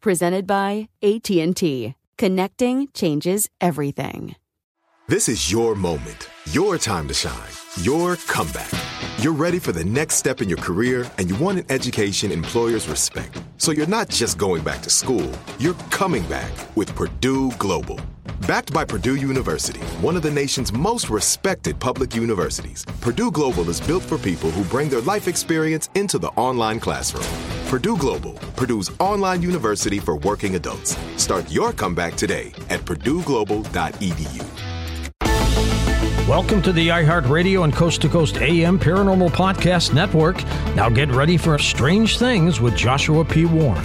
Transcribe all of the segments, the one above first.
Presented by AT&T. Connecting changes everything. This is your moment, your time to shine, your comeback. You're ready for the next step in your career and you want an education employers respect. So you're not just going back to school, you're coming back with Purdue Global. Backed by Purdue University, one of the nation's most respected public universities, Purdue Global is built for people who bring their life experience into the online classroom. Purdue Global, Purdue's online university for working adults. Start your comeback today at purdueglobal.edu. Welcome to the iHeartRadio and Coast to Coast AM Paranormal Podcast Network. Now get ready for Strange Things with Joshua P. Warren.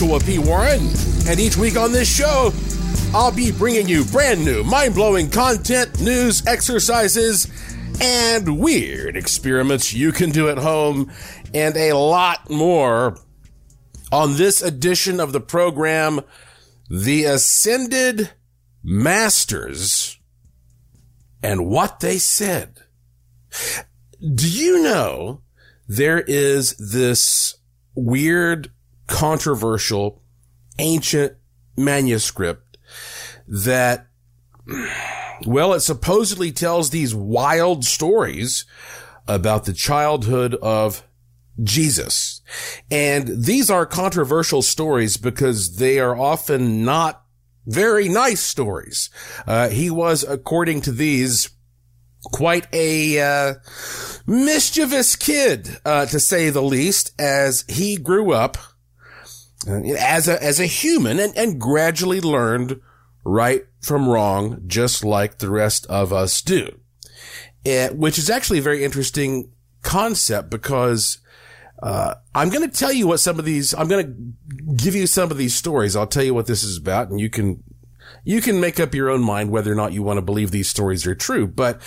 Joshua P. Warren, and each week on this show, I'll be bringing you brand new, mind blowing content, news, exercises, and weird experiments you can do at home, and a lot more on this edition of the program The Ascended Masters and What They Said. Do you know there is this weird, controversial, ancient manuscript that, well, it supposedly tells these wild stories about the childhood of Jesus. And these are controversial stories because they are often not very nice stories. Uh, he was, according to these, quite a uh, mischievous kid, uh, to say the least, as he grew up as a as a human and, and gradually learned right from wrong, just like the rest of us do. Uh, which is actually a very interesting concept because uh, I'm going to tell you what some of these. I'm going to give you some of these stories. I'll tell you what this is about, and you can you can make up your own mind whether or not you want to believe these stories are true. But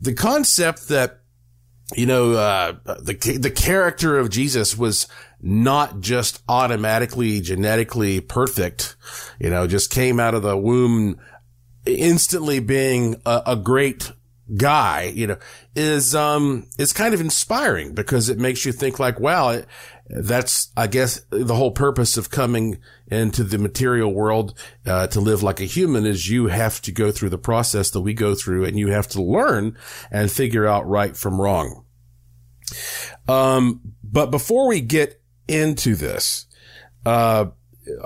the concept that, you know, uh, the, the character of Jesus was not just automatically genetically perfect, you know, just came out of the womb instantly being a, a great guy, you know, is, um, is kind of inspiring because it makes you think like, wow, it, that's, I guess, the whole purpose of coming into the material world, uh, to live like a human is you have to go through the process that we go through and you have to learn and figure out right from wrong. Um, but before we get into this, uh,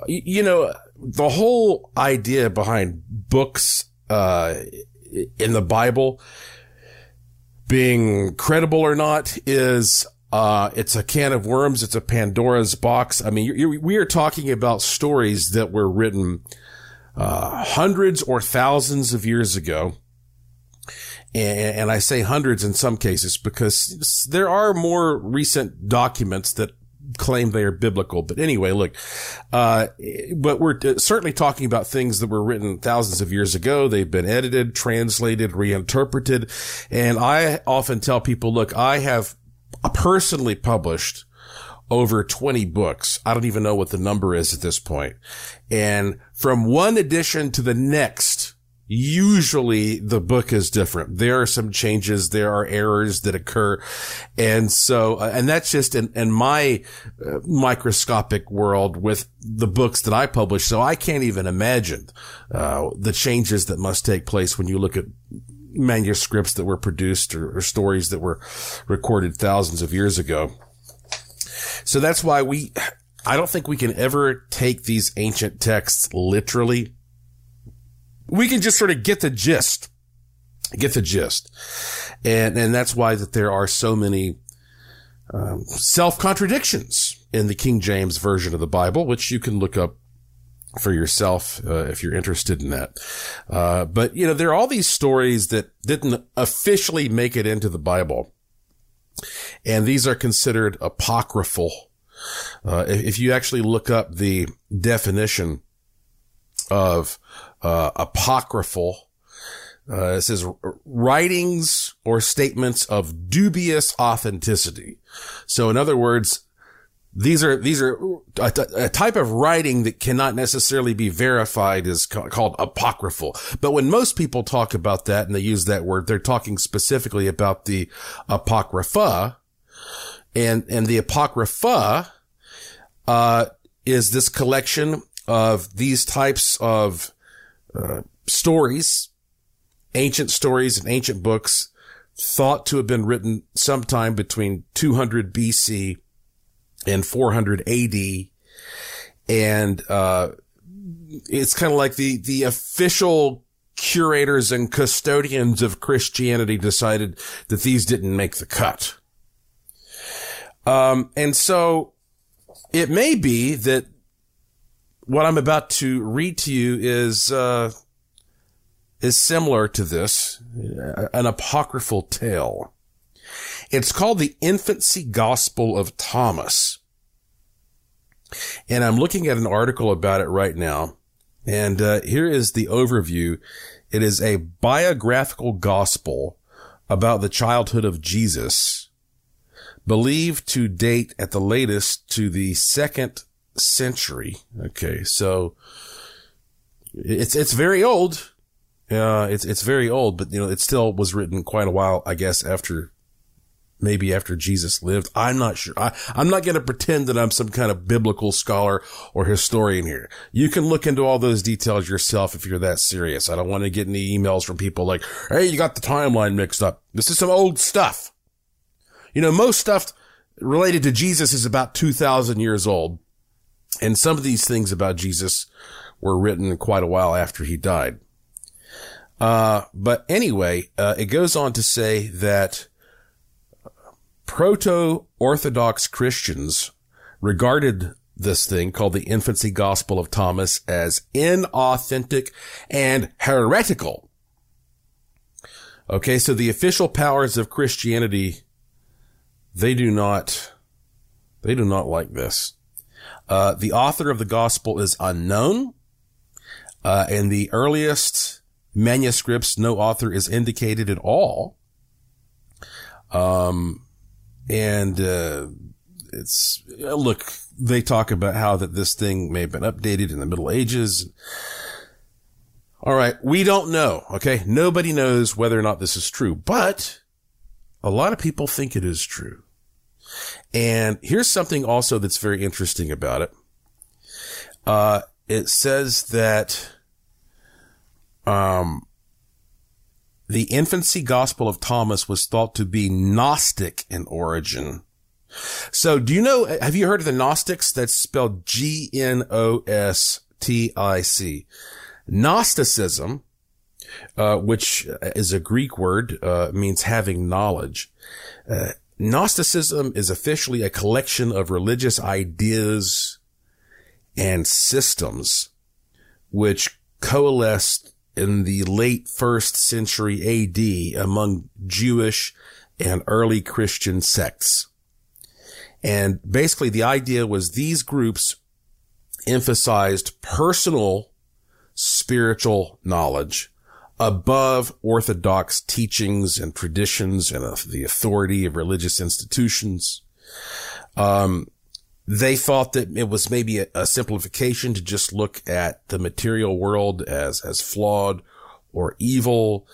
you know, the whole idea behind books, uh, in the Bible being credible or not is uh, it's a can of worms. It's a Pandora's box. I mean, you're, you're, we are talking about stories that were written uh, hundreds or thousands of years ago. And, and I say hundreds in some cases because there are more recent documents that claim they are biblical. But anyway, look, uh, but we're certainly talking about things that were written thousands of years ago. They've been edited, translated, reinterpreted. And I often tell people, look, I have personally published over 20 books. I don't even know what the number is at this point. And from one edition to the next, usually the book is different. There are some changes. There are errors that occur. And so, uh, and that's just in, in my uh, microscopic world with the books that I publish. So I can't even imagine, uh, the changes that must take place when you look at manuscripts that were produced or, or stories that were recorded thousands of years ago. So that's why we, I don't think we can ever take these ancient texts literally. We can just sort of get the gist, get the gist. And, and that's why that there are so many, um, self contradictions in the King James version of the Bible, which you can look up for yourself uh, if you're interested in that. Uh, but you know, there are all these stories that didn't officially make it into the Bible, and these are considered apocryphal. Uh, if you actually look up the definition of uh, apocryphal, uh, it says writings or statements of dubious authenticity. So, in other words, these are these are a, type of writing that cannot necessarily be verified is ca- called apocryphal. But when most people talk about that and they use that word, they're talking specifically about the apocrypha, and and the apocrypha uh, is this collection of these types of uh, stories, ancient stories and ancient books thought to have been written sometime between 200 BC and 400 AD. And, uh, it's kind of like the, the official curators and custodians of Christianity decided that these didn't make the cut. Um, and so it may be that what I'm about to read to you is, uh, is similar to this, an apocryphal tale. It's called the Infancy Gospel of Thomas. And I'm looking at an article about it right now. And uh, here is the overview. It is a biographical gospel about the childhood of Jesus, believed to date at the latest to the second century. Okay, so it's it's very old. Uh, it's it's very old, but you know it still was written quite a while, I guess, after maybe after Jesus lived. I'm not sure. I, am not going to pretend that I'm some kind of biblical scholar or historian here. You can look into all those details yourself if you're that serious. I don't want to get any emails from people like, Hey, you got the timeline mixed up. This is some old stuff. You know, most stuff related to Jesus is about 2000 years old. And some of these things about Jesus were written quite a while after he died. Uh, but anyway, uh, it goes on to say that proto-Orthodox Christians regarded this thing called the infancy gospel of Thomas as inauthentic and heretical. Okay, so the official powers of Christianity, they do not, they do not like this. Uh, the author of the gospel is unknown. Uh, in the earliest manuscripts, no author is indicated at all. Um, and, uh, it's, look, they talk about how that this thing may have been updated in the Middle Ages. All right. We don't know. Okay. Nobody knows whether or not this is true, but a lot of people think it is true. And here's something also that's very interesting about it. Uh, it says that, um, the infancy gospel of Thomas was thought to be Gnostic in origin. So do you know, have you heard of the Gnostics? That's spelled G-N-O-S-T-I-C. Gnosticism, uh, which is a Greek word, uh, means having knowledge. Uh, Gnosticism is officially a collection of religious ideas and systems which coalesced in the late first century AD among Jewish and early Christian sects. And basically the idea was these groups emphasized personal spiritual knowledge above orthodox teachings and traditions and uh, the authority of religious institutions. Um, they thought that it was maybe a, a, simplification to just look at the material world as, as flawed or evil.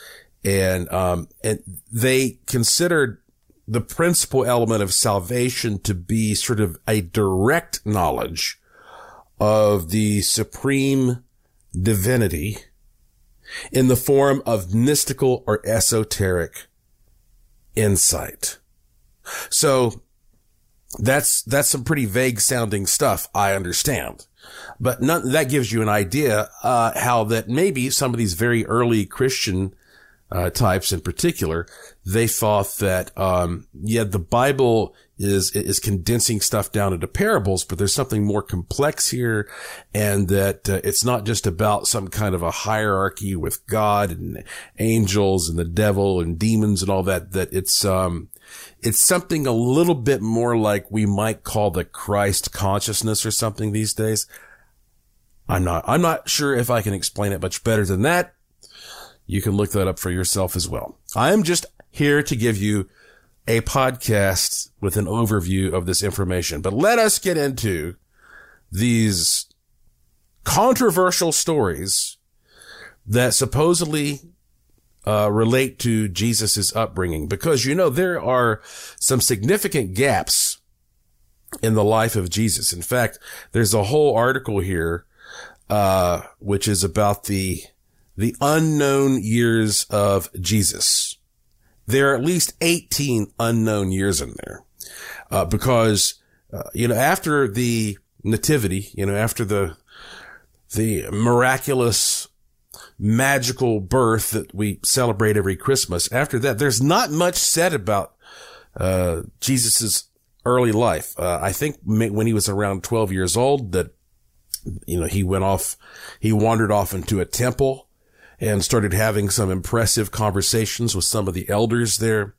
And, um, and they considered the principal element of salvation to be sort of a direct knowledge of the supreme divinity in the form of mystical or esoteric insight. So that's, that's some pretty vague sounding stuff. I understand, but none, that gives you an idea, uh, how that maybe some of these very early Christian uh, types in particular, they thought that, um, yeah, the Bible is, is condensing stuff down into parables, but there's something more complex here and that uh, it's not just about some kind of a hierarchy with God and angels and the devil and demons and all that, that it's, um, it's something a little bit more like we might call the Christ consciousness or something these days. I'm not, I'm not sure if I can explain it much better than that. You can look that up for yourself as well. I am just here to give you a podcast with an overview of this information, but let us get into these controversial stories that supposedly uh, relate to Jesus's upbringing, because you know there are some significant gaps in the life of Jesus. In fact, there's a whole article here, uh, which is about the the unknown years of Jesus. There are at least 18 unknown years in there, uh, because, uh, you know, after the nativity, you know, after the, the miraculous magical birth that we celebrate every Christmas. After that, there's not much said about, uh, Jesus's early life. Uh, I think when he was around 12 years old that, you know, he went off, he wandered off into a temple and started having some impressive conversations with some of the elders there.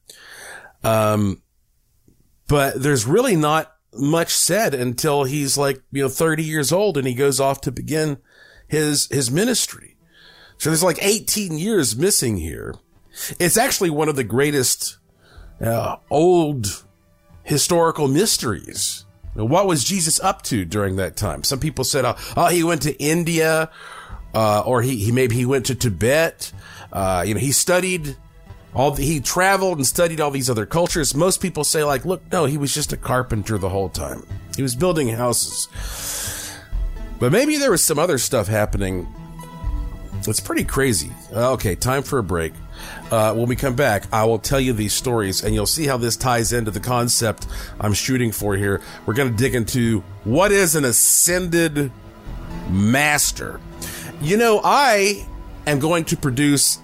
Um, but there's really not much said until he's like, you know, 30 years old and he goes off to begin his, his ministry. So there's like 18 years missing here. It's actually one of the greatest, uh, old historical mysteries. What was Jesus up to during that time? Some people said, oh, oh he went to India uh, or he, he maybe he went to Tibet. Uh, you know, he studied all the, he traveled and studied all these other cultures. Most people say like, look, no, he was just a carpenter the whole time. He was building houses. But maybe there was some other stuff happening. It's pretty crazy. Uh, okay, time for a break. Uh, when we come back, I will tell you these stories and you'll see how this ties into the concept I'm shooting for here. We're going to dig into what is an ascended master. You know, I am going to produce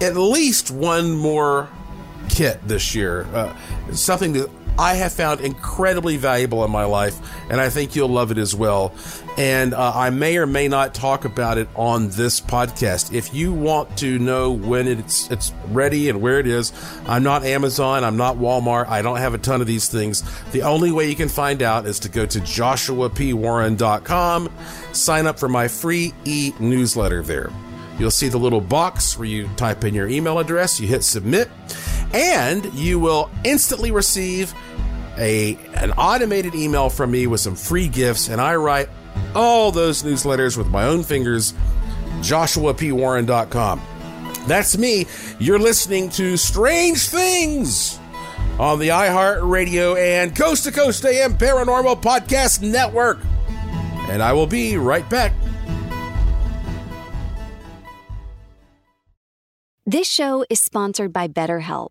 at least one more kit this year. Uh, something that I have found incredibly valuable in my life, and I think you'll love it as well. And uh, I may or may not talk about it on this podcast. If you want to know when it's it's ready and where it is, I'm not Amazon, I'm not Walmart, I don't have a ton of these things. The only way you can find out is to go to joshuapwarren.com, sign up for my free e newsletter there. You'll see the little box where you type in your email address, you hit submit, and you will instantly receive a an automated email from me with some free gifts, and I write all those newsletters with my own fingers joshuapwarren.com. That's me. You're listening to Strange Things on the iHeartRadio and Coast to Coast AM Paranormal Podcast Network. And I will be right back. This show is sponsored by BetterHelp.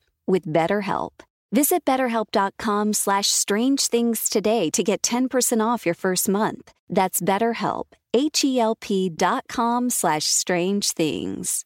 with BetterHelp. Visit betterhelp.com slash strange things today to get 10% off your first month. That's betterhelp, H-E-L-P dot com slash strange things.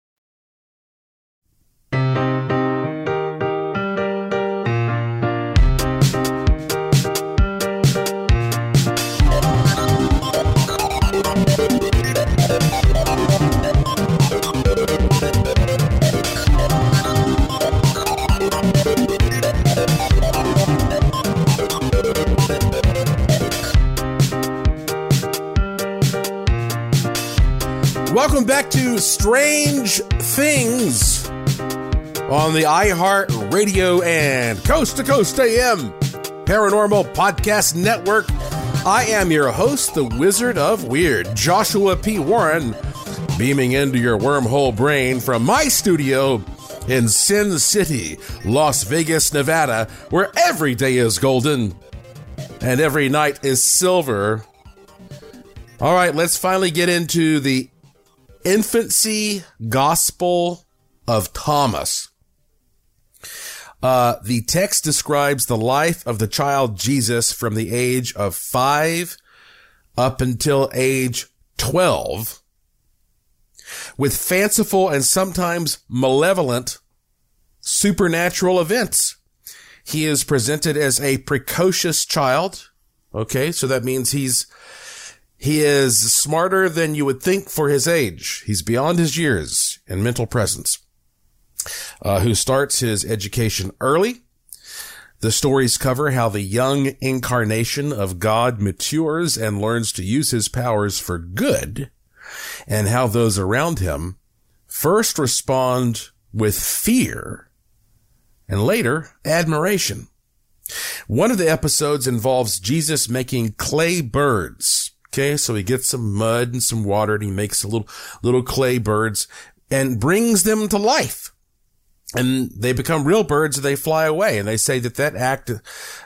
Welcome back to Strange Things on the iHeart Radio and Coast to Coast AM Paranormal Podcast Network. I am your host, the Wizard of Weird, Joshua P. Warren, beaming into your wormhole brain from my studio in Sin City, Las Vegas, Nevada, where every day is golden and every night is silver. All right, let's finally get into the infancy gospel of Thomas. Uh, the text describes the life of the child Jesus from the age of five up until age 12 with fanciful and sometimes malevolent supernatural events. He is presented as a precocious child. Okay. So that means he's, he is smarter than you would think for his age. He's beyond his years and mental presence uh, who starts his education early. The stories cover how the young incarnation of God matures and learns to use his powers for good, and how those around him first respond with fear and later admiration. One of the episodes involves Jesus making clay birds. Okay, so he gets some mud and some water and he makes a little, little clay birds and brings them to life. and they become real birds and they fly away. And they say that that act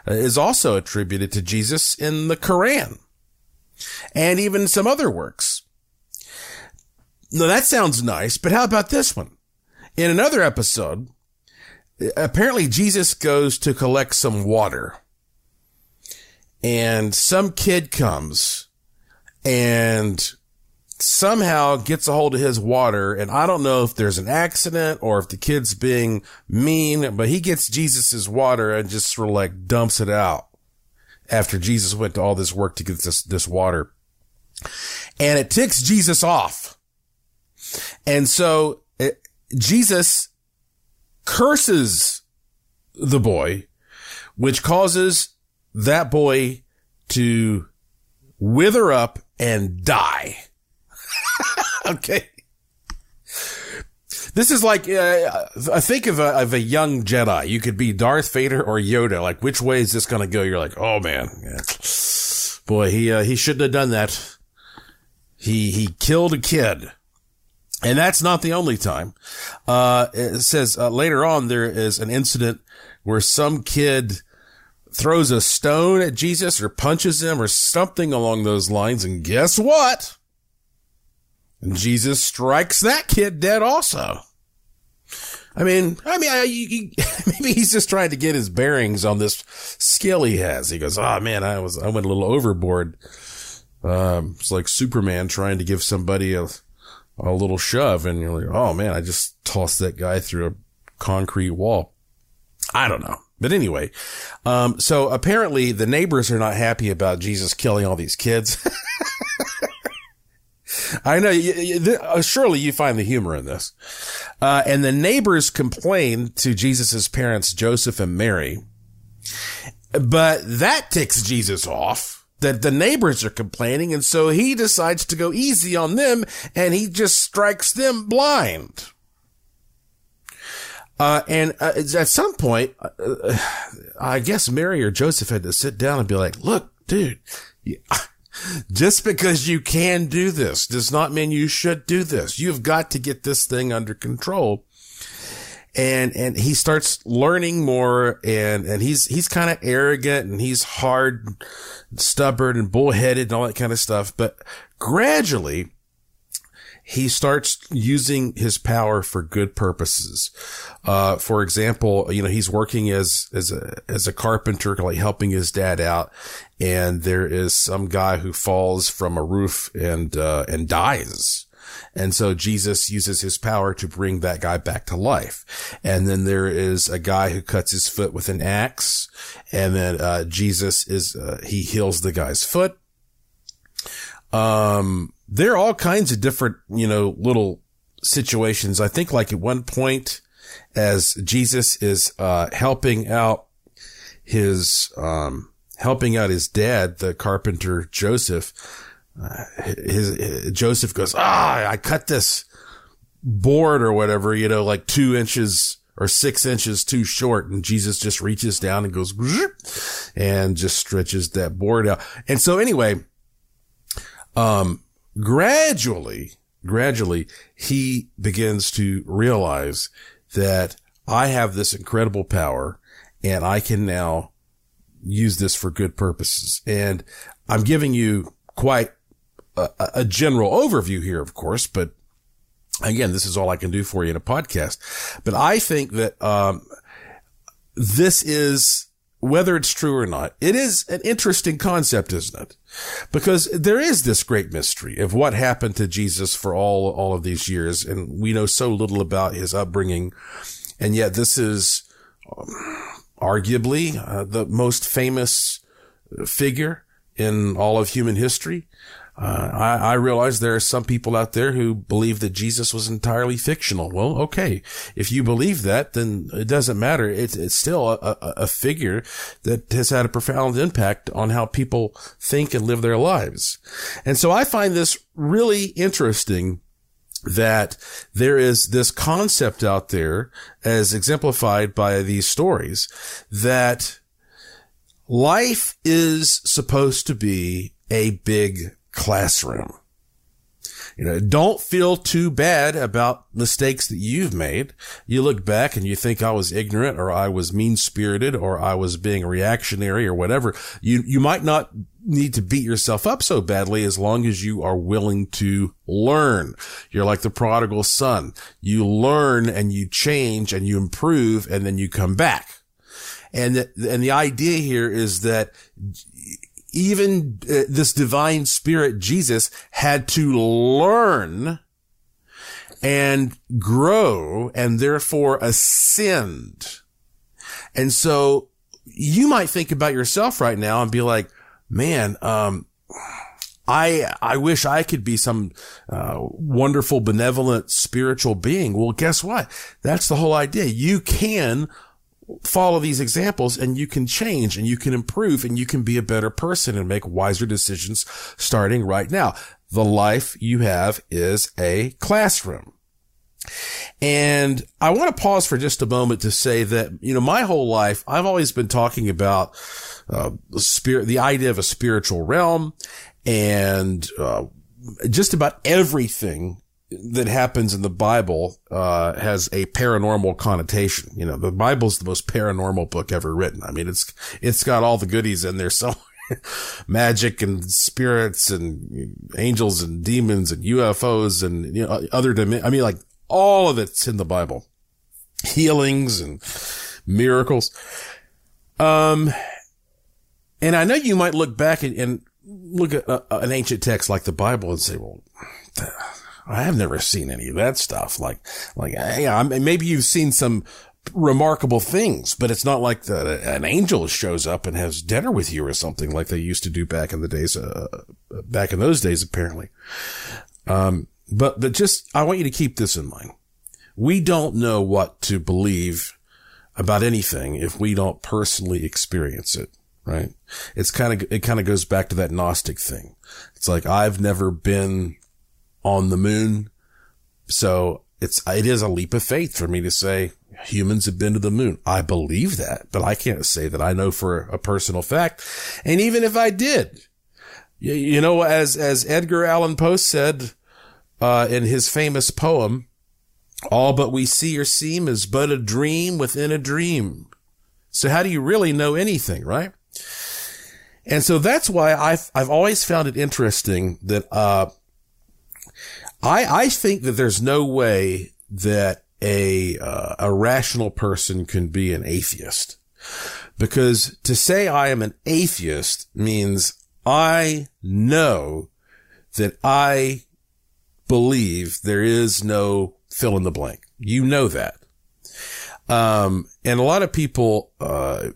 is also attributed to Jesus in the Quran and even some other works. Now that sounds nice, but how about this one? In another episode, apparently Jesus goes to collect some water and some kid comes and somehow gets a hold of his water. And I don't know if there's an accident or if the kid's being mean, but he gets Jesus's water and just sort of like dumps it out after Jesus went to all this work to get this, this water. And it ticks Jesus off. And so it, Jesus curses the boy, which causes that boy to wither up and die. okay. This is like, uh, I think of a, of a young Jedi. You could be Darth Vader or Yoda. Like, which way is this going to go? You're like, oh man, yeah. boy, he, uh, he shouldn't have done that. He, he killed a kid. And that's not the only time. Uh, it says uh, later on there is an incident where some kid throws a stone at Jesus or punches him or something along those lines. And guess what? Jesus strikes that kid dead also. I mean, I mean, I, you, maybe he's just trying to get his bearings on this skill he has. He goes, "Oh man, I was, I went a little overboard." Um, it's like Superman trying to give somebody a, a little shove, and you're like, "Oh man, I just tossed that guy through a concrete wall." I don't know. But anyway, um, so apparently the neighbors are not happy about Jesus killing all these kids. I know. You, you, uh, surely you find the humor in this. Uh, and the neighbors complain to Jesus's parents, Joseph and Mary. But that ticks Jesus off that the neighbors are complaining. And so he decides to go easy on them and he just strikes them blind. Uh, and uh, at some point, uh, I guess Mary or Joseph had to sit down and be like, look, dude, just because you can do this does not mean you should do this. You've got to get this thing under control. And, and he starts learning more and, and he's, he's kind of arrogant and he's hard, stubborn and bullheaded and all that kind of stuff. But gradually, he starts using his power for good purposes. Uh, for example, you know, he's working as, as a, as a carpenter, like helping his dad out. And there is some guy who falls from a roof and, uh, and dies. And so Jesus uses his power to bring that guy back to life. And then there is a guy who cuts his foot with an axe. And then, uh, Jesus is, uh, he heals the guy's foot. Um, there are all kinds of different, you know, little situations. I think like at one point as Jesus is, uh, helping out his, um, helping out his dad, the carpenter Joseph, uh, his, his, Joseph goes, ah, I cut this board or whatever, you know, like two inches or six inches too short. And Jesus just reaches down and goes and just stretches that board out. And so anyway, um, gradually, gradually, he begins to realize that I have this incredible power and I can now use this for good purposes. And I'm giving you quite a, a general overview here, of course, but again, this is all I can do for you in a podcast. But I think that, um, this is whether it's true or not. It is an interesting concept, isn't it? Because there is this great mystery of what happened to Jesus for all, all of these years. And we know so little about his upbringing. And yet this is um, arguably uh, the most famous figure in all of human history. Uh, I, I, realize there are some people out there who believe that Jesus was entirely fictional. Well, okay. If you believe that, then it doesn't matter. It's, it's still a, a, a figure that has had a profound impact on how people think and live their lives. And so I find this really interesting that there is this concept out there as exemplified by these stories that life is supposed to be a big classroom. You know, don't feel too bad about mistakes that you've made. You look back and you think I was ignorant or I was mean spirited or I was being reactionary or whatever. You, you might not need to beat yourself up so badly as long as you are willing to learn. You're like the prodigal son. You learn and you change and you improve and then you come back. And and the idea here is that even uh, this divine spirit, Jesus had to learn and grow and therefore ascend. And so you might think about yourself right now and be like, man, um, I, I wish I could be some, uh, wonderful, benevolent, spiritual being. Well, guess what? That's the whole idea. You can follow these examples and you can change and you can improve and you can be a better person and make wiser decisions starting right now. The life you have is a classroom. And I want to pause for just a moment to say that, you know, my whole life, I've always been talking about, uh, spirit, the idea of a spiritual realm and, uh, just about everything that happens in the Bible uh, has a paranormal connotation. You know, the Bible's the most paranormal book ever written. I mean, it's it's got all the goodies in there. So magic and spirits and angels and demons and UFOs and you know other I mean, like all of it's in the Bible. Healings and miracles. Um, and I know you might look back and, and look at a, an ancient text like the Bible and say, well, I have never seen any of that stuff. Like, like, yeah, maybe you've seen some remarkable things, but it's not like the, an angel shows up and has dinner with you or something like they used to do back in the days, uh, back in those days, apparently. Um, but, but just, I want you to keep this in mind. We don't know what to believe about anything if we don't personally experience it, right? It's kind of, it kind of goes back to that Gnostic thing. It's like, I've never been on the moon. So it's, it is a leap of faith for me to say humans have been to the moon. I believe that, but I can't say that I know for a personal fact. And even if I did, you, know, as, as Edgar Allan Poe said, uh, in his famous poem, all but we see or seem is but a dream within a dream. So how do you really know anything, right? And so that's why I've, I've always found it interesting that, uh, I, I think that there's no way that a, uh, a rational person can be an atheist because to say I am an atheist means I know that I believe there is no fill in the blank. You know that. Um, and a lot of people, uh,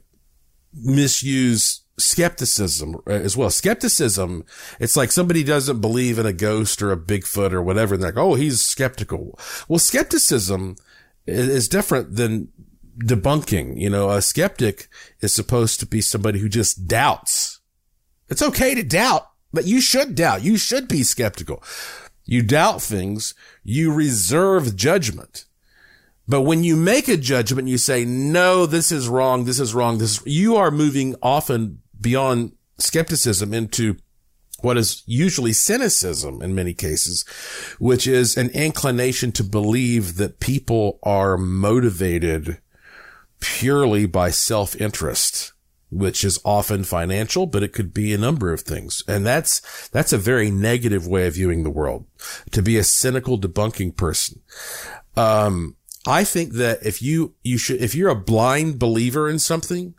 misuse skepticism uh, as well. Skepticism, it's like somebody doesn't believe in a ghost or a Bigfoot or whatever. And they're like, oh, he's skeptical. Well, skepticism is different than debunking. You know, a skeptic is supposed to be somebody who just doubts. It's okay to doubt, but you should doubt. You should be skeptical. You doubt things. You reserve judgment. But when you make a judgment, you say, no, this is wrong. This is wrong. This, is, you are moving often beyond skepticism into what is usually cynicism in many cases, which is an inclination to believe that people are motivated purely by self-interest, which is often financial, but it could be a number of things. And that's, that's a very negative way of viewing the world to be a cynical debunking person. Um, I think that if you, you should, if you're a blind believer in something,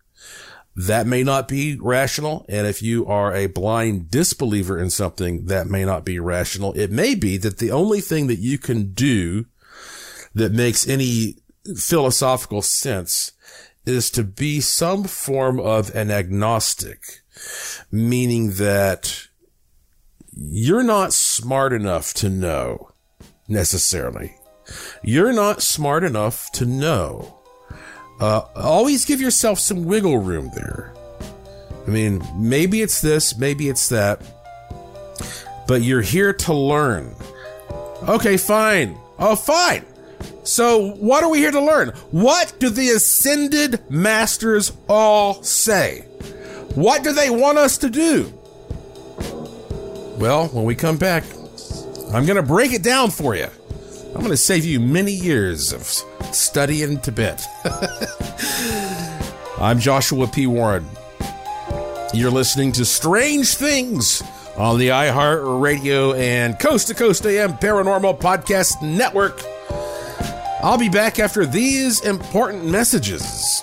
that may not be rational. And if you are a blind disbeliever in something, that may not be rational. It may be that the only thing that you can do that makes any philosophical sense is to be some form of an agnostic, meaning that you're not smart enough to know necessarily. You're not smart enough to know uh, always give yourself some wiggle room there. I mean, maybe it's this, maybe it's that, but you're here to learn. Okay, fine. Oh, fine. So, what are we here to learn? What do the ascended masters all say? What do they want us to do? Well, when we come back, I'm going to break it down for you. I'm going to save you many years of studying Tibet. I'm Joshua P. Warren. You're listening to Strange Things on the iHeart Radio and Coast to Coast AM Paranormal Podcast Network. I'll be back after these important messages.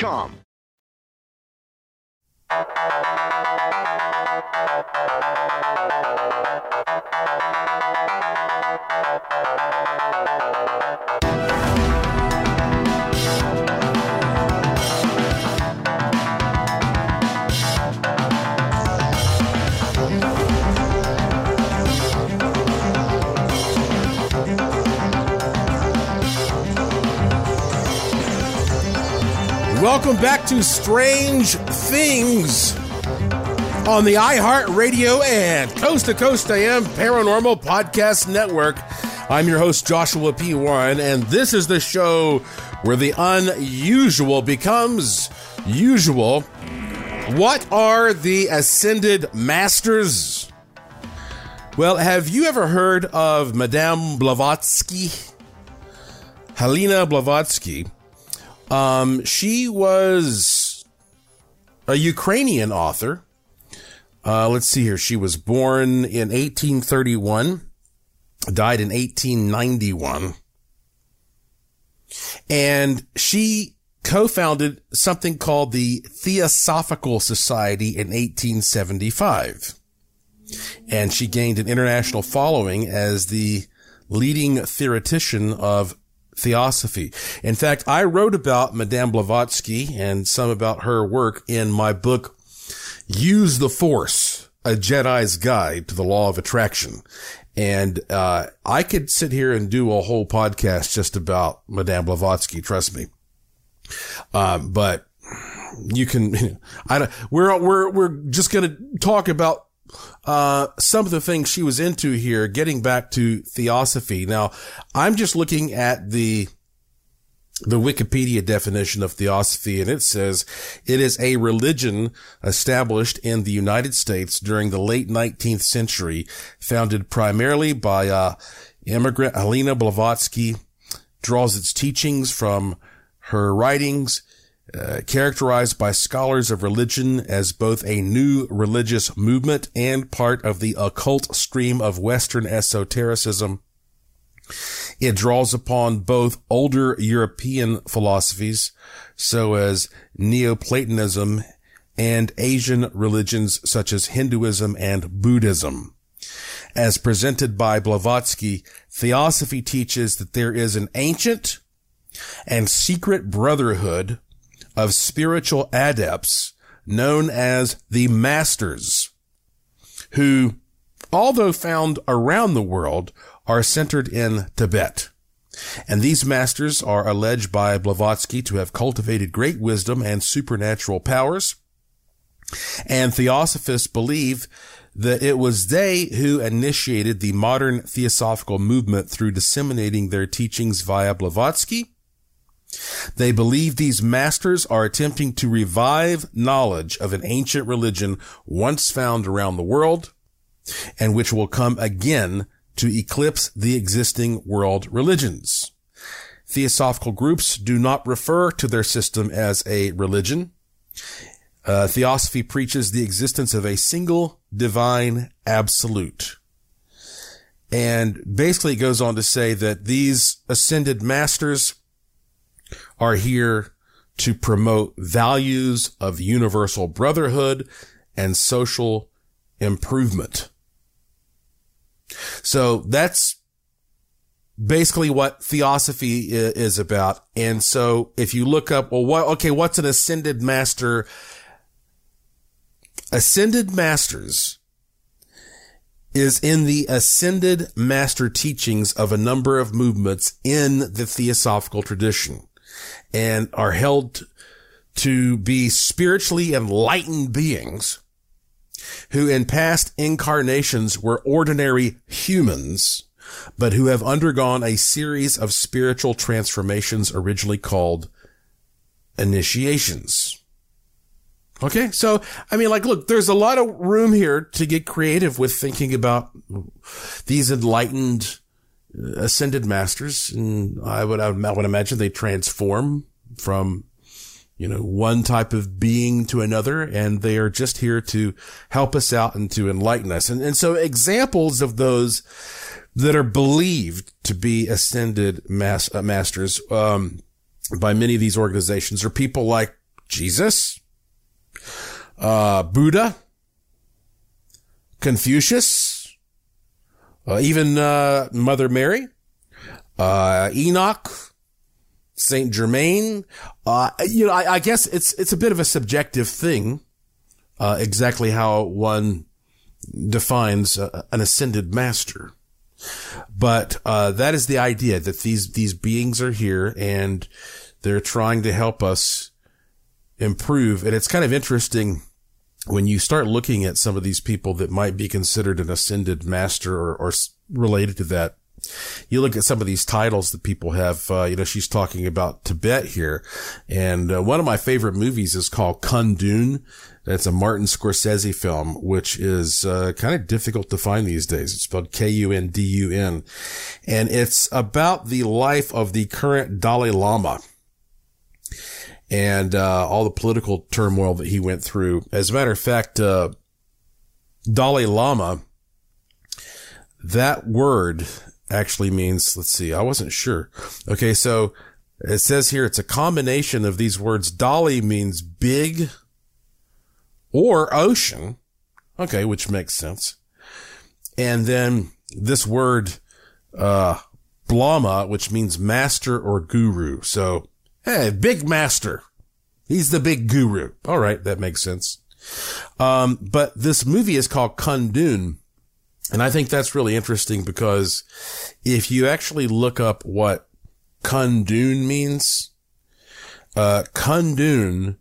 Sportsgamblinghelp.com. Thank you. Welcome back to Strange Things on the iHeart Radio and Coast to Coast AM Paranormal Podcast Network. I'm your host, Joshua P. Warren, and this is the show where the unusual becomes usual. What are the Ascended Masters? Well, have you ever heard of Madame Blavatsky? Helena Blavatsky. Um, she was a Ukrainian author. Uh, let's see here. She was born in 1831, died in 1891. And she co-founded something called the Theosophical Society in 1875. And she gained an international following as the leading theoretician of theosophy. In fact, I wrote about Madame Blavatsky and some about her work in my book, Use the Force, A Jedi's Guide to the Law of Attraction. And, uh, I could sit here and do a whole podcast just about Madame Blavatsky, trust me. Um, but you can, I don't, we're, we're, we're just going to talk about uh, some of the things she was into here, getting back to theosophy. Now, I'm just looking at the the Wikipedia definition of theosophy, and it says it is a religion established in the United States during the late 19th century, founded primarily by uh, immigrant Helena Blavatsky, draws its teachings from her writings, uh, characterized by scholars of religion as both a new religious movement and part of the occult stream of Western esotericism. It draws upon both older European philosophies, so as Neoplatonism and Asian religions such as Hinduism and Buddhism. As presented by Blavatsky, Theosophy teaches that there is an ancient and secret brotherhood of spiritual adepts known as the Masters, who, although found around the world, are centered in Tibet. And these masters are alleged by Blavatsky to have cultivated great wisdom and supernatural powers. And theosophists believe that it was they who initiated the modern theosophical movement through disseminating their teachings via Blavatsky. They believe these masters are attempting to revive knowledge of an ancient religion once found around the world and which will come again to eclipse the existing world religions. Theosophical groups do not refer to their system as a religion. Uh, Theosophy preaches the existence of a single divine absolute. And basically it goes on to say that these ascended masters are here to promote values of universal brotherhood and social improvement. So that's basically what theosophy is about. And so if you look up, well, what, okay, what's an ascended master? Ascended masters is in the ascended master teachings of a number of movements in the theosophical tradition and are held to be spiritually enlightened beings who in past incarnations were ordinary humans, but who have undergone a series of spiritual transformations originally called initiations. Okay. So, I mean, like, look, there's a lot of room here to get creative with thinking about these enlightened ascended masters. And I would, I would imagine they transform from you know, one type of being to another, and they are just here to help us out and to enlighten us. And, and so examples of those that are believed to be ascended mas- uh, masters, um, by many of these organizations are people like Jesus, uh, Buddha, Confucius, even, uh, Mother Mary, uh, Enoch, Saint Germain. Uh, you know, I, I, guess it's it's a bit of a subjective thing, uh, exactly how one defines uh, an ascended master. But uh, that is the idea that these these beings are here and they're trying to help us improve. And it's kind of interesting when you start looking at some of these people that might be considered an ascended master or, or related to that you look at some of these titles that people have, uh, you know, she's talking about Tibet here. And uh, one of my favorite movies is called Kundun. That's a Martin Scorsese film, which is uh, kind of difficult to find these days. It's spelled K-U-N-D-U-N. And it's about the life of the current Dalai Lama and uh, all the political turmoil that he went through. As a matter of fact, uh, Dalai Lama, that word actually means, let's see, I wasn't sure. Okay. So it says here it's a combination of these words. Dalai means big or ocean. Okay. Which makes sense. And then this word, uh, Blama, which means master or guru. So, hey, big master. He's the big guru. All right. That makes sense. Um, but this movie is called Kundun and I think that's really interesting because if you actually look up what Kundun means, uh, Kundun,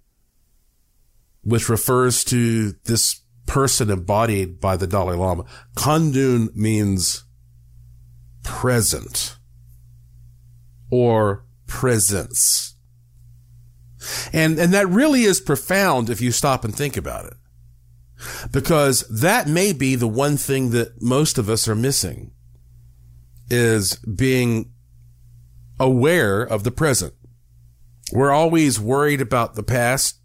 which refers to this person embodied by the Dalai Lama, Kundun means present or presence. And, and that really is profound if you stop and think about it because that may be the one thing that most of us are missing is being aware of the present. We're always worried about the past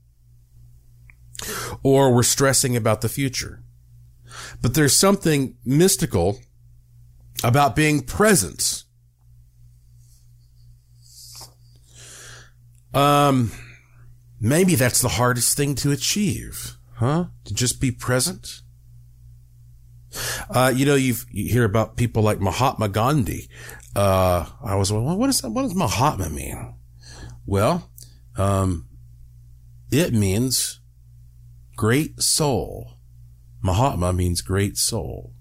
or we're stressing about the future. But there's something mystical about being present. Um, maybe that's the hardest thing to achieve, huh? To just be present. Uh, you know, you hear about people like Mahatma Gandhi. Uh, I was, well, what is? What does Mahatma mean? Well, um, it means great soul. Mahatma means great soul.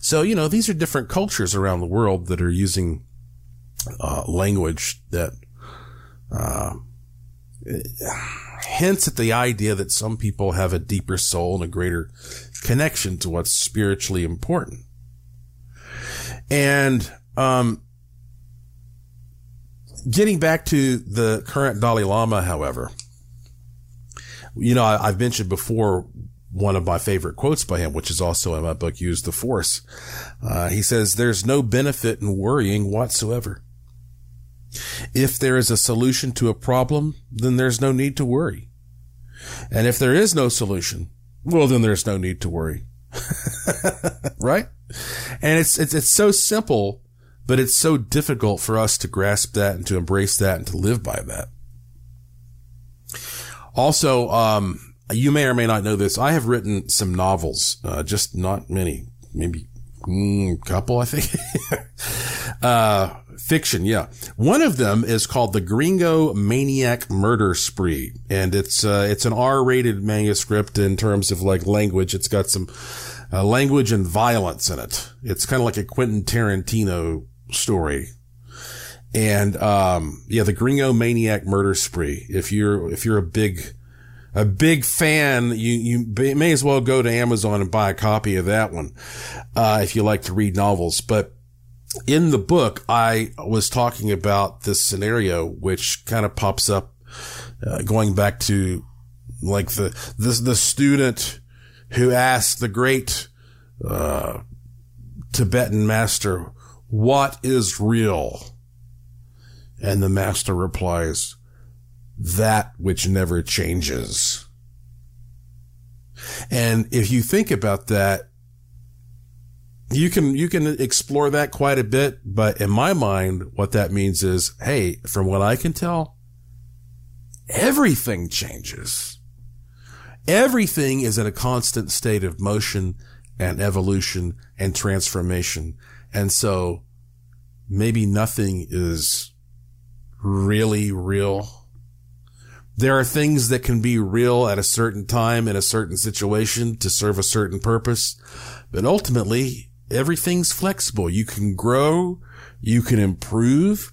So, you know, these are different cultures around the world that are using uh, language that uh, hints at the idea that some people have a deeper soul and a greater connection to what's spiritually important. And um, getting back to the current Dalai Lama, however, you know, I, have mentioned before one of my favorite quotes by him, which is also in my book, Use the Force. Uh, he says, There's no benefit in worrying whatsoever. If there is a solution to a problem, then there's no need to worry. And if there is no solution, well, then there's no need to worry. right? And it's, it's, it's so simple, but it's so difficult for us to grasp that and to embrace that and to live by that. Also, um, you may or may not know this. I have written some novels, uh, just not many, maybe mm, a couple, I think. uh, fiction, yeah. One of them is called The Gringo Maniac Murder Spree, and it's uh, it's an R-rated manuscript in terms of like language. It's got some uh, language and violence in it. It's kind of like a Quentin Tarantino story. And um, yeah, The Gringo Maniac Murder Spree. If you're if you're a big a big fan, you, you may as well go to Amazon and buy a copy of that one, uh, if you like to read novels. But in the book, I was talking about this scenario, which kind of pops up, uh, going back to like the, the, the student who asked the great, uh, Tibetan master, what is real? And the master replies, that which never changes. And if you think about that, you can, you can explore that quite a bit. But in my mind, what that means is, hey, from what I can tell, everything changes. Everything is in a constant state of motion and evolution and transformation. And so maybe nothing is really real. There are things that can be real at a certain time in a certain situation to serve a certain purpose. But ultimately, everything's flexible. You can grow, you can improve,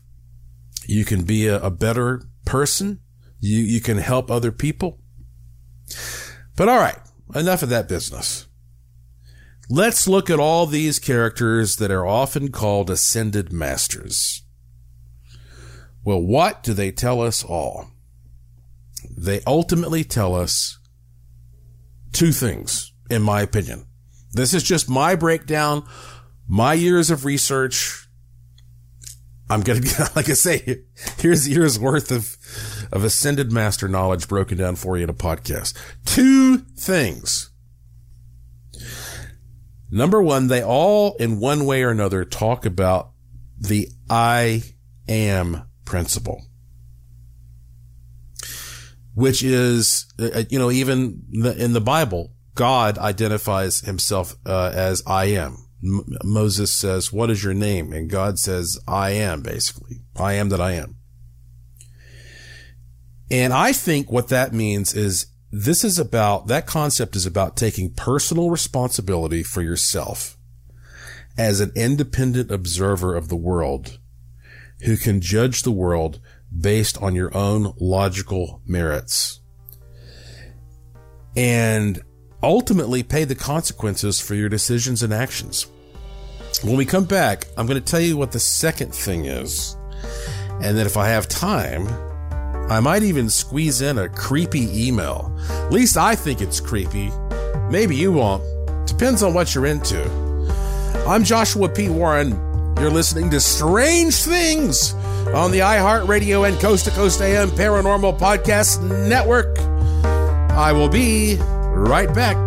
you can be a, a better person, you, you can help other people. But all right, enough of that business. Let's look at all these characters that are often called ascended masters. Well, what do they tell us all? They ultimately tell us two things, in my opinion. This is just my breakdown, my years of research. I'm to, be like I say, here's years worth of, of ascended master knowledge broken down for you in a podcast. Two things. Number one, they all in one way or another talk about the I am principle, which is, uh, you know, even in the Bible, God identifies himself uh, as I am. M- Moses says, what is your name? And God says, I am, basically. I am that I am. And I think what that means is this is about, that concept is about taking personal responsibility for yourself as an independent observer of the world who can judge the world based on your own logical merits. And ultimately pay the consequences for your decisions and actions. When we come back, I'm going to tell you what the second thing is. And then if I have time, I might even squeeze in a creepy email. At least I think it's creepy. Maybe you won't. Depends on what you're into. I'm Joshua P. Warren. You're listening to Strange Things on the iHeartRadio and Coast to Coast AM Paranormal Podcast Network. I will be right back.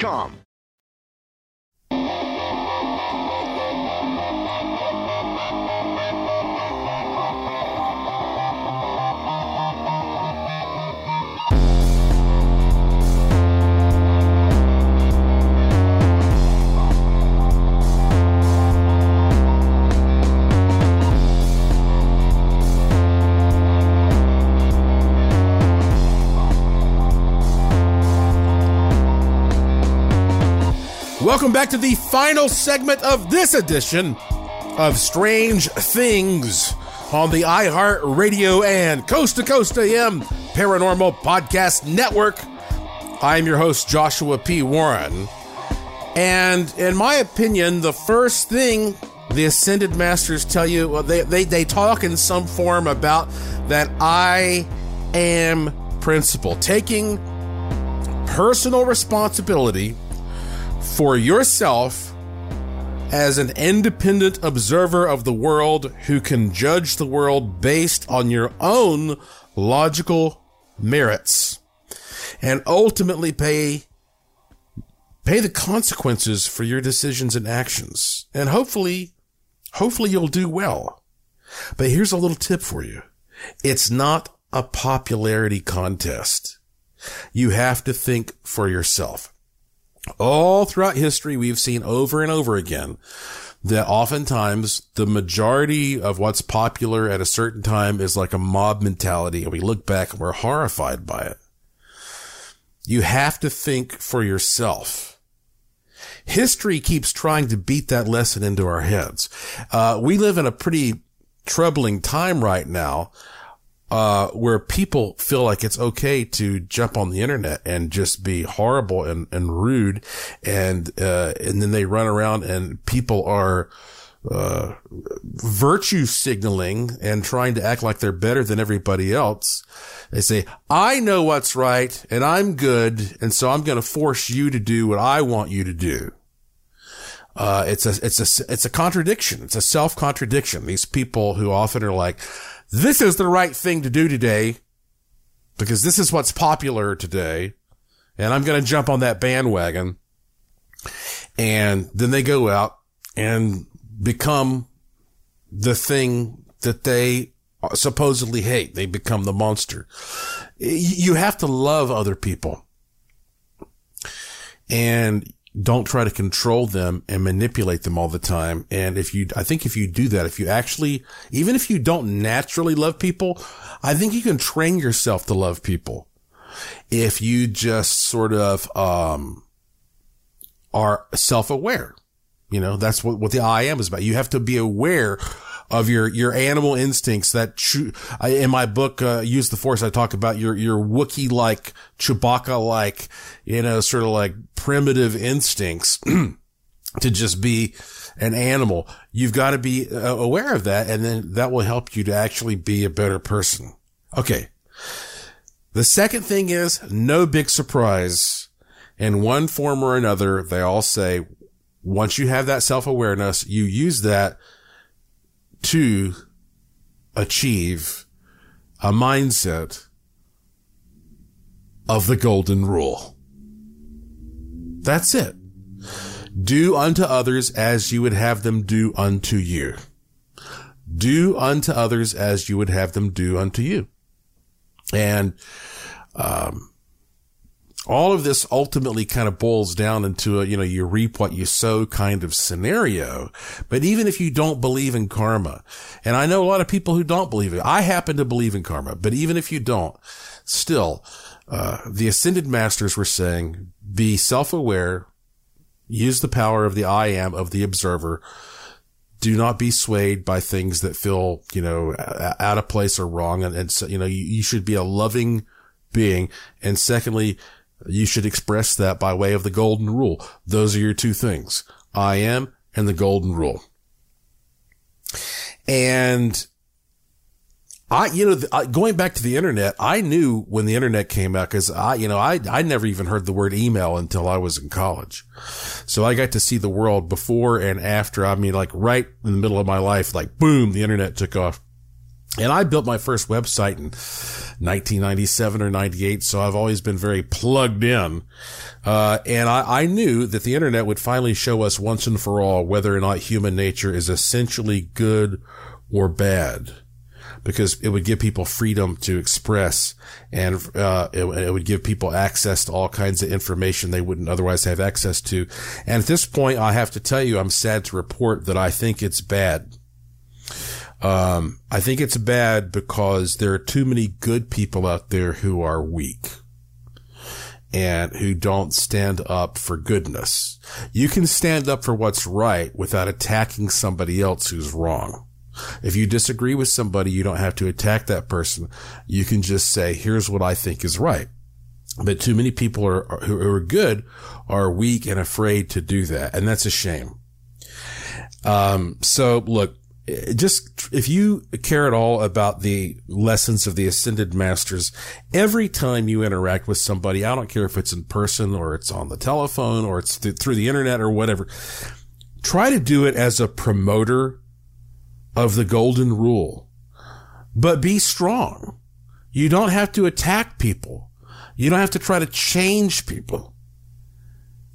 Indeed.com. Welcome back to the final segment of this edition of Strange Things on the iHeart Radio and Coast to Coast AM Paranormal Podcast Network. I'm your host, Joshua P. Warren. And in my opinion, the first thing the Ascended Masters tell you, well, they, they, they talk in some form about that I am principle, taking personal responsibility for yourself as an independent observer of the world who can judge the world based on your own logical merits and ultimately pay pay the consequences for your decisions and actions. And hopefully hopefully you'll do well. But here's a little tip for you. It's not a popularity contest. You have to think for yourself all throughout history, we've seen over and over again that oftentimes the majority of what's popular at a certain time is like a mob mentality. And we look back and we're horrified by it. You have to think for yourself. History keeps trying to beat that lesson into our heads. Uh, we live in a pretty troubling time right now uh, where people feel like it's okay to jump on the internet and just be horrible and, and rude. And, uh, and then they run around and people are, uh, virtue signaling and trying to act like they're better than everybody else. They say, I know what's right and I'm good. And so I'm going to force you to do what I want you to do. Uh, it's a, it's a, it's a contradiction. It's a self contradiction. These people who often are like, this is the right thing to do today because this is what's popular today. And I'm going to jump on that bandwagon. And then they go out and become the thing that they supposedly hate. They become the monster. You have to love other people. And don't try to control them and manipulate them all the time. And if you, I think if you do that, if you actually, even if you don't naturally love people, I think you can train yourself to love people. If you just sort of, um, are self-aware. You know, that's what, what the I am is about. You have to be aware of your, your animal instincts that true, in my book, uh, use the force. I talk about your, your Wookie like Chewbacca like, you know, sort of like primitive instincts to just be an animal. You've got to be uh, aware of that. And then that will help you to actually be a better person. Okay. The second thing is no big surprise. In one form or another, they all say once you have that self awareness, you use that to achieve a mindset of the golden rule. That's it. Do unto others as you would have them do unto you. Do unto others as you would have them do unto you. And, um, all of this ultimately kind of boils down into a, you know, you reap what you sow kind of scenario. But even if you don't believe in karma, and I know a lot of people who don't believe it, I happen to believe in karma, but even if you don't, still, uh, the ascended masters were saying, be self-aware, use the power of the I am of the observer. Do not be swayed by things that feel, you know, out of place or wrong. And, and so, you know, you, you should be a loving being. And secondly, you should express that by way of the golden rule. Those are your two things. I am and the golden rule. And I, you know, going back to the internet, I knew when the internet came out because I, you know, I, I never even heard the word email until I was in college. So I got to see the world before and after. I mean, like right in the middle of my life, like boom, the internet took off. And I built my first website in 1997 or 98. So I've always been very plugged in. Uh, and I, I knew that the internet would finally show us once and for all whether or not human nature is essentially good or bad because it would give people freedom to express and uh, it, it, would give people access to all kinds of information they wouldn't otherwise have access to. And at this point, I have to tell you, I'm sad to report that I think it's bad. Um, I think it's bad because there are too many good people out there who are weak and who don't stand up for goodness. You can stand up for what's right without attacking somebody else who's wrong. If you disagree with somebody, you don't have to attack that person. You can just say, here's what I think is right. But too many people are, who are good are weak and afraid to do that. And that's a shame. Um, so look, just if you care at all about the lessons of the ascended masters, every time you interact with somebody, I don't care if it's in person or it's on the telephone or it's th- through the internet or whatever, try to do it as a promoter of the golden rule, but be strong. You don't have to attack people. You don't have to try to change people.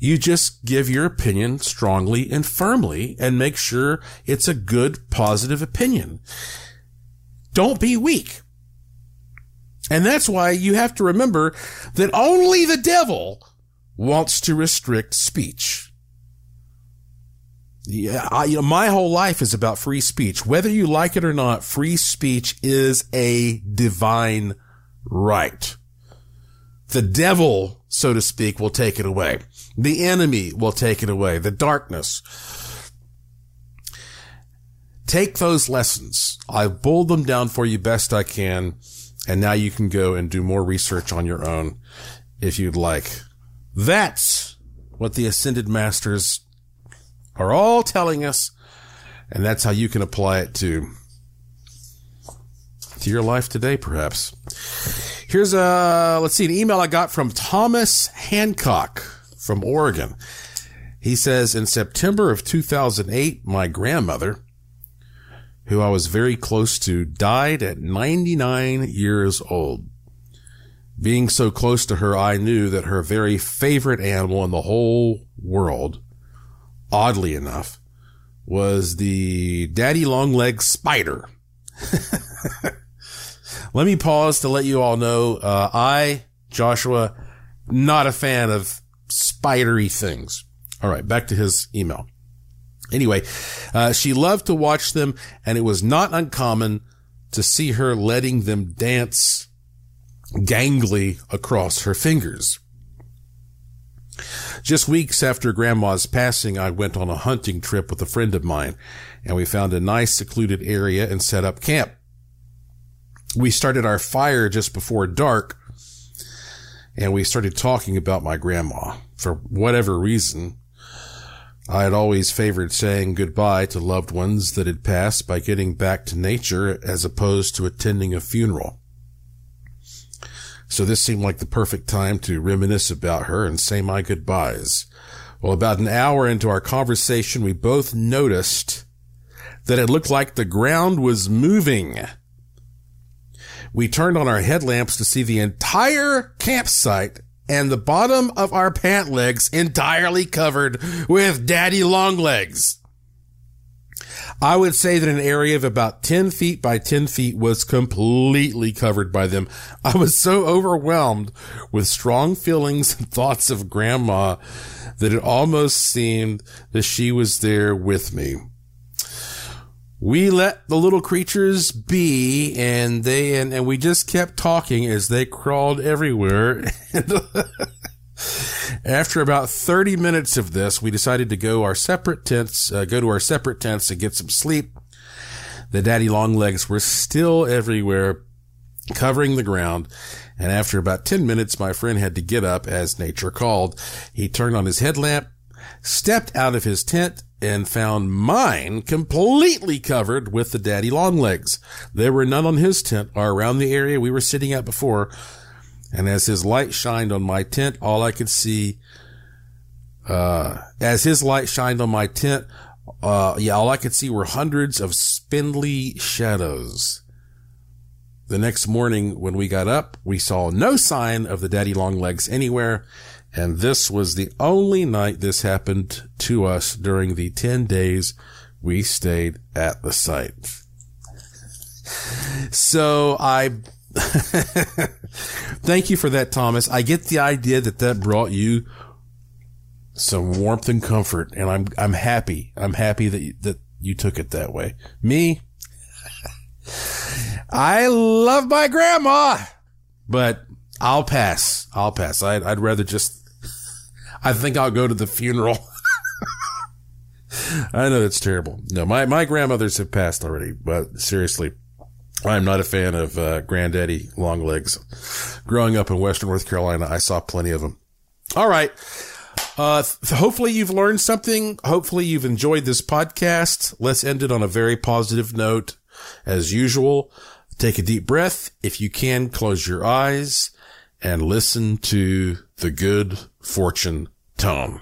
You just give your opinion strongly and firmly and make sure it's a good, positive opinion. Don't be weak. And that's why you have to remember that only the devil wants to restrict speech. Yeah, I, you know, my whole life is about free speech. Whether you like it or not, free speech is a divine right. The devil, so to speak, will take it away. The enemy will take it away. The darkness. Take those lessons. I've boiled them down for you best I can. And now you can go and do more research on your own if you'd like. That's what the Ascended Masters are all telling us. And that's how you can apply it to, to your life today, perhaps. Here's a, let's see, an email I got from Thomas Hancock from Oregon. He says, in September of 2008, my grandmother, who I was very close to, died at 99 years old. Being so close to her, I knew that her very favorite animal in the whole world, oddly enough, was the daddy long leg spider. let me pause to let you all know, uh, I, Joshua, not a fan of spidery things. All right, back to his email. Anyway, uh, she loved to watch them, and it was not uncommon to see her letting them dance gangly across her fingers. Just weeks after Grandma's passing, I went on a hunting trip with a friend of mine, and we found a nice secluded area and set up camp. We started our fire just before dark, and we started talking about my grandma. For whatever reason, I had always favored saying goodbye to loved ones that had passed by getting back to nature as opposed to attending a funeral. So this seemed like the perfect time to reminisce about her and say my goodbyes. Well, about an hour into our conversation, we both noticed that it looked like the ground was moving. We turned on our headlamps to see the entire campsite and the bottom of our pant legs entirely covered with daddy long legs. I would say that an area of about 10 feet by 10 feet was completely covered by them. I was so overwhelmed with strong feelings and thoughts of grandma that it almost seemed that she was there with me. We let the little creatures be and they, and, and we just kept talking as they crawled everywhere. After about 30 minutes of this, we decided to go our separate tents, uh, go to our separate tents and get some sleep. The daddy long legs were still everywhere, covering the ground. And after about 10 minutes, my friend had to get up as nature called. He turned on his headlamp, stepped out of his tent, and found mine completely covered with the daddy long legs. There were none on his tent or around the area we were sitting at before. And as his light shined on my tent, all I could see, uh, as his light shined on my tent, uh, yeah, all I could see were hundreds of spindly shadows. The next morning when we got up, we saw no sign of the daddy long legs anywhere. And this was the only night this happened to us during the 10 days we stayed at the site. So I Thank you for that, Thomas. I get the idea that that brought you some warmth and comfort, and I'm I'm happy. I'm happy that you, that you took it that way. Me, I love my grandma, but I'll pass. I'll pass. I'd, I'd rather just. I think I'll go to the funeral. I know that's terrible. No, my my grandmothers have passed already, but seriously. I'm not a fan of uh, granddaddy long legs. Growing up in Western North Carolina, I saw plenty of them. All right. Uh, th- hopefully you've learned something. Hopefully you've enjoyed this podcast. Let's end it on a very positive note. As usual, take a deep breath. If you can, close your eyes and listen to the good fortune tone.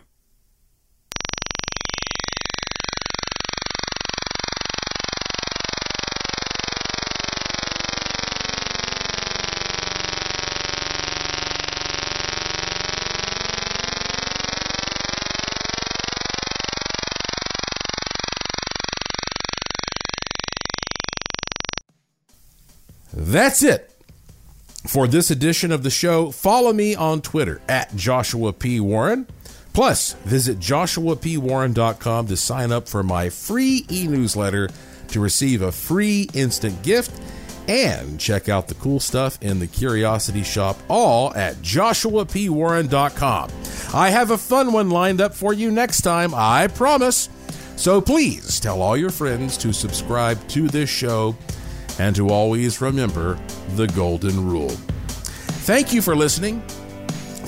That's it for this edition of the show. Follow me on Twitter at Joshua P. Warren. Plus, visit joshuapwarren.com to sign up for my free e newsletter to receive a free instant gift and check out the cool stuff in the Curiosity Shop, all at joshuapwarren.com. I have a fun one lined up for you next time, I promise. So please tell all your friends to subscribe to this show and to always remember the golden rule. Thank you for listening.